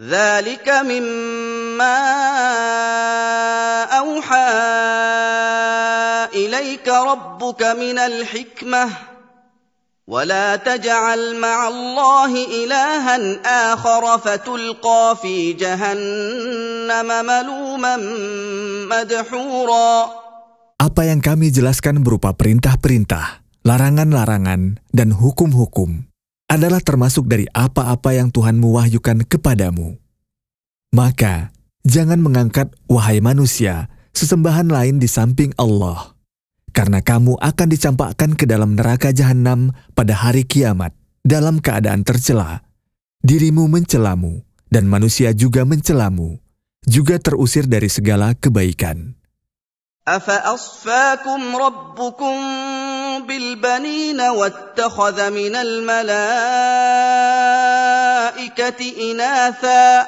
ذلك مما أوحى إليك ربك من الحكمة ولا تجعل مع الله إلها آخر فتلقى في جهنم ملوما مدحورا Apa yang kami jelaskan berupa perintah-perintah, larangan-larangan, dan hukum-hukum adalah termasuk dari apa-apa yang Tuhan mewahyukan kepadamu. Maka, jangan mengangkat, wahai manusia, sesembahan lain di samping Allah, karena kamu akan dicampakkan ke dalam neraka jahanam pada hari kiamat dalam keadaan tercela. Dirimu mencelamu, dan manusia juga mencelamu, juga terusir dari segala kebaikan. أفأصفاكم ربكم بالبنين واتخذ من الملائكة إناثا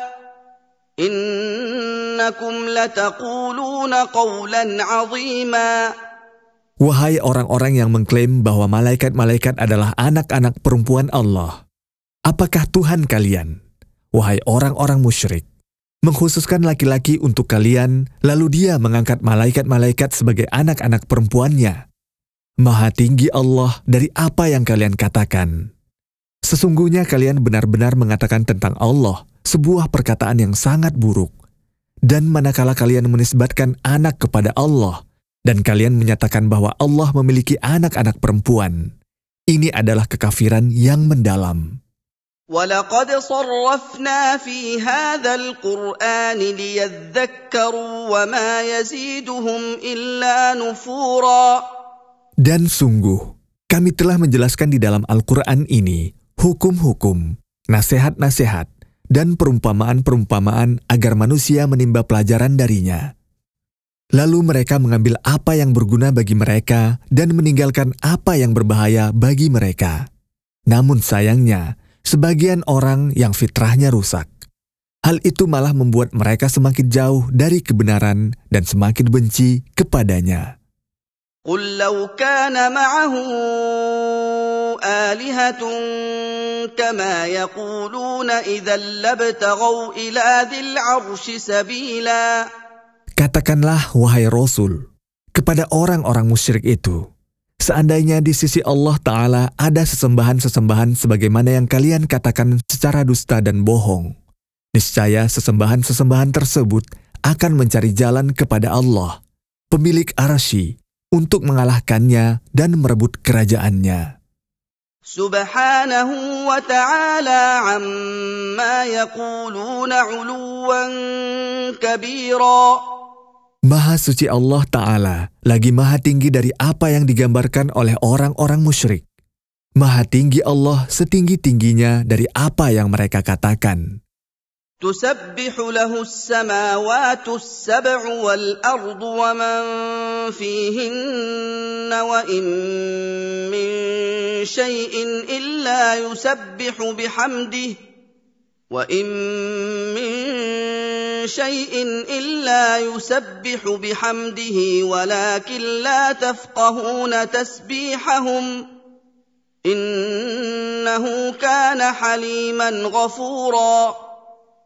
إنكم لتقولون قولا عظيما Wahai orang-orang yang mengklaim bahwa malaikat-malaikat adalah anak-anak perempuan Allah, apakah Tuhan kalian, wahai orang-orang musyrik, mengkhususkan laki-laki untuk kalian, lalu dia mengangkat malaikat-malaikat sebagai anak-anak perempuannya? Maha tinggi Allah dari apa yang kalian katakan. Sesungguhnya kalian benar-benar mengatakan tentang Allah sebuah perkataan yang sangat buruk. Dan manakala kalian menisbatkan anak kepada Allah, dan kalian menyatakan bahwa Allah memiliki anak-anak perempuan, ini adalah kekafiran yang mendalam. ولقد صرفنا في هذا القرآن ليذكروا وما يزيدهم إلا نفورا Dan sungguh, kami telah menjelaskan di dalam Al-Quran ini hukum-hukum, nasihat-nasihat, dan perumpamaan-perumpamaan agar manusia menimba pelajaran darinya. Lalu mereka mengambil apa yang berguna bagi mereka dan meninggalkan apa yang berbahaya bagi mereka. Namun sayangnya, sebagian orang yang fitrahnya rusak. Hal itu malah membuat mereka semakin jauh dari kebenaran dan semakin benci kepadanya. قل لو كان معه آلهة كما يقولون إذا لابتغوا إلى ذي العرش سبيلا Katakanlah, wahai Rasul, kepada orang-orang musyrik itu, Seandainya di sisi Allah Ta'ala ada sesembahan-sesembahan sebagaimana yang kalian katakan secara dusta dan bohong, niscaya sesembahan-sesembahan tersebut akan mencari jalan kepada Allah, pemilik arasy, untuk mengalahkannya dan merebut kerajaannya. Subhanahu wa ta'ala amma yakuluna 'uluwan kabira. Maha suci Allah Ta'ala lagi maha tinggi dari apa yang digambarkan oleh orang-orang musyrik. Maha tinggi Allah setinggi-tingginya dari apa yang mereka katakan. تسبح له السماوات السبع والأرض ومن فيهن وإن من شيء إلا يسبح بحمده وإن من شيء إلا يسبح بحمده ولكن لا تفقهون تسبيحهم إنه كان حليما غفورا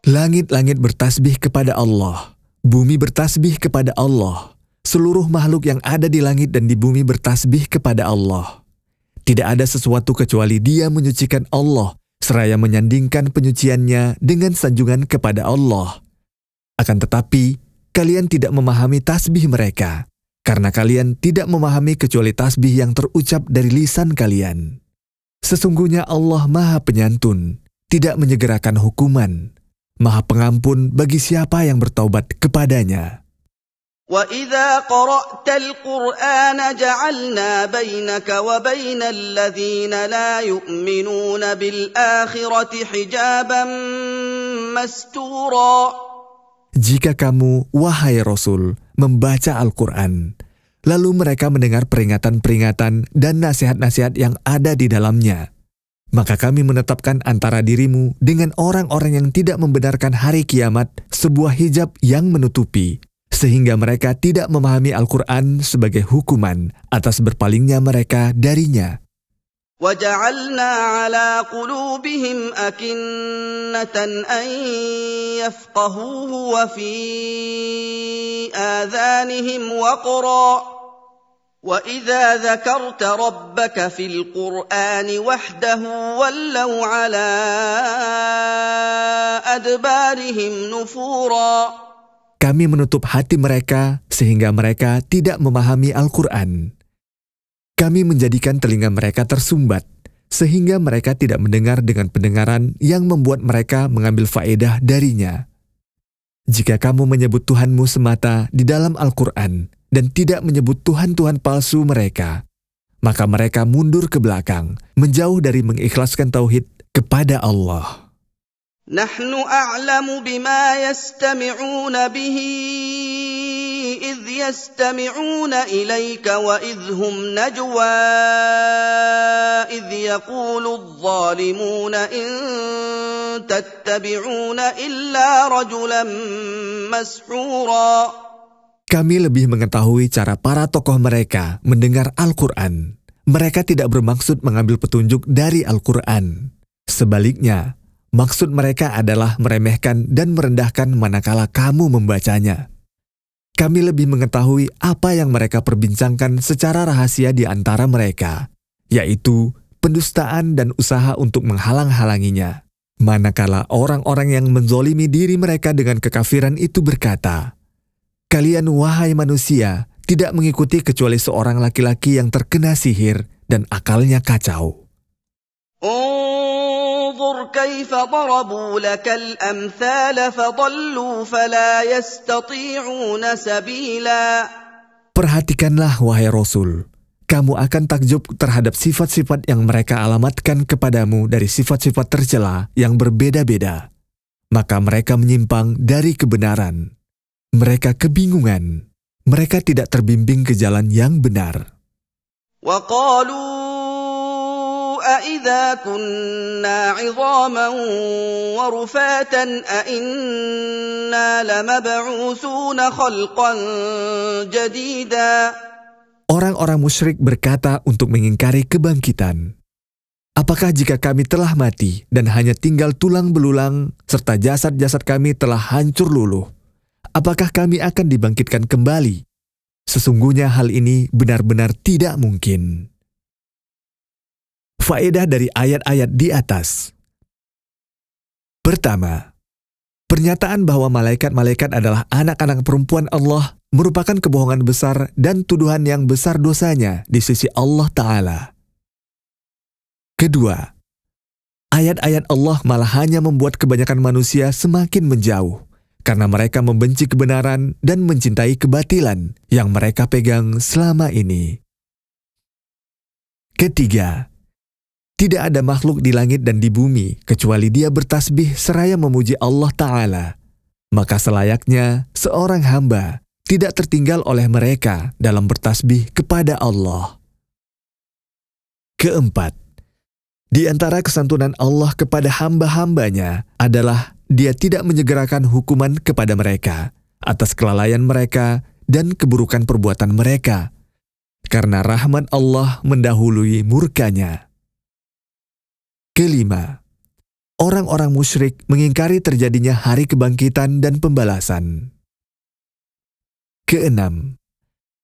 Langit-langit bertasbih kepada Allah, bumi bertasbih kepada Allah, seluruh makhluk yang ada di langit dan di bumi bertasbih kepada Allah. Tidak ada sesuatu kecuali dia menyucikan Allah, seraya menyandingkan penyuciannya dengan sanjungan kepada Allah. Akan tetapi, kalian tidak memahami tasbih mereka, karena kalian tidak memahami kecuali tasbih yang terucap dari lisan kalian. Sesungguhnya Allah Maha Penyantun, tidak menyegerakan hukuman, Maha Pengampun bagi siapa yang bertaubat kepadanya. وإذا قرأت القرآن جعلنا بينك وبين الذين لا يؤمنون بالآخرة حجابا مستورا jika kamu, wahai Rasul, membaca Al-Quran, lalu mereka mendengar peringatan-peringatan dan nasihat-nasihat yang ada di dalamnya, maka kami menetapkan antara dirimu dengan orang-orang yang tidak membenarkan hari kiamat sebuah hijab yang menutupi, sehingga mereka tidak memahami Al-Quran sebagai hukuman atas berpalingnya mereka darinya. وجعلنا على قلوبهم أكنة أن يفقهوه وفي آذانهم وقرا وإذا ذكرت ربك في القرآن وحده ولوا على أدبارهم نفورا Kami menutup hati mereka sehingga mereka tidak memahami Al-Quran. Kami menjadikan telinga mereka tersumbat, sehingga mereka tidak mendengar dengan pendengaran yang membuat mereka mengambil faedah darinya. Jika kamu menyebut Tuhanmu semata di dalam Al-Quran, dan tidak menyebut Tuhan-Tuhan palsu mereka, maka mereka mundur ke belakang, menjauh dari mengikhlaskan tauhid kepada Allah. نحن أعلم بما يستمعون به إذ يستمعون إليك وإذ هم نجوى إذ يقول الظالمون إن تتبعون إلا رجلا مسحورا Kami lebih mengetahui cara para tokoh mereka mendengar Al-Quran. Mereka tidak bermaksud mengambil petunjuk dari Al-Quran. Sebaliknya, maksud mereka adalah meremehkan dan merendahkan manakala kamu membacanya. Kami lebih mengetahui apa yang mereka perbincangkan secara rahasia di antara mereka, yaitu pendustaan dan usaha untuk menghalang-halanginya. Manakala orang-orang yang menzolimi diri mereka dengan kekafiran itu berkata, Kalian wahai manusia, tidak mengikuti kecuali seorang laki-laki yang terkena sihir dan akalnya kacau. Perhatikanlah wahai Rasul, kamu akan takjub terhadap sifat-sifat yang mereka alamatkan kepadamu dari sifat-sifat tercela yang berbeda-beda. Maka mereka menyimpang dari kebenaran. Mereka kebingungan. Mereka tidak terbimbing ke jalan yang benar. Orang-orang musyrik berkata untuk mengingkari kebangkitan. Apakah jika kami telah mati dan hanya tinggal tulang belulang serta jasad-jasad kami telah hancur luluh, apakah kami akan dibangkitkan kembali? Sesungguhnya hal ini benar-benar tidak mungkin. Faedah dari ayat-ayat di atas. Pertama, pernyataan bahwa malaikat-malaikat adalah anak-anak perempuan Allah merupakan kebohongan besar dan tuduhan yang besar dosanya di sisi Allah Ta'ala. Kedua, ayat-ayat Allah malah hanya membuat kebanyakan manusia semakin menjauh karena mereka membenci kebenaran dan mencintai kebatilan yang mereka pegang selama ini. Ketiga, tidak ada makhluk di langit dan di bumi kecuali dia bertasbih seraya memuji Allah Ta'ala. Maka selayaknya seorang hamba tidak tertinggal oleh mereka dalam bertasbih kepada Allah. Keempat, di antara kesantunan Allah kepada hamba-hambanya adalah dia tidak menyegerakan hukuman kepada mereka atas kelalaian mereka dan keburukan perbuatan mereka, karena rahmat Allah mendahului murkanya. Kelima, orang-orang musyrik mengingkari terjadinya hari kebangkitan dan pembalasan. Keenam,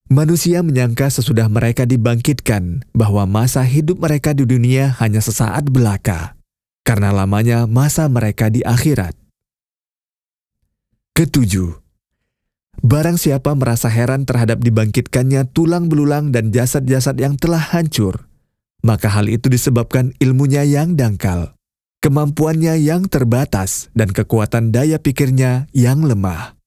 manusia menyangka sesudah mereka dibangkitkan bahwa masa hidup mereka di dunia hanya sesaat belaka karena lamanya masa mereka di akhirat. Ketujuh, barang siapa merasa heran terhadap dibangkitkannya tulang belulang dan jasad-jasad yang telah hancur, maka hal itu disebabkan ilmunya yang dangkal, kemampuannya yang terbatas, dan kekuatan daya pikirnya yang lemah.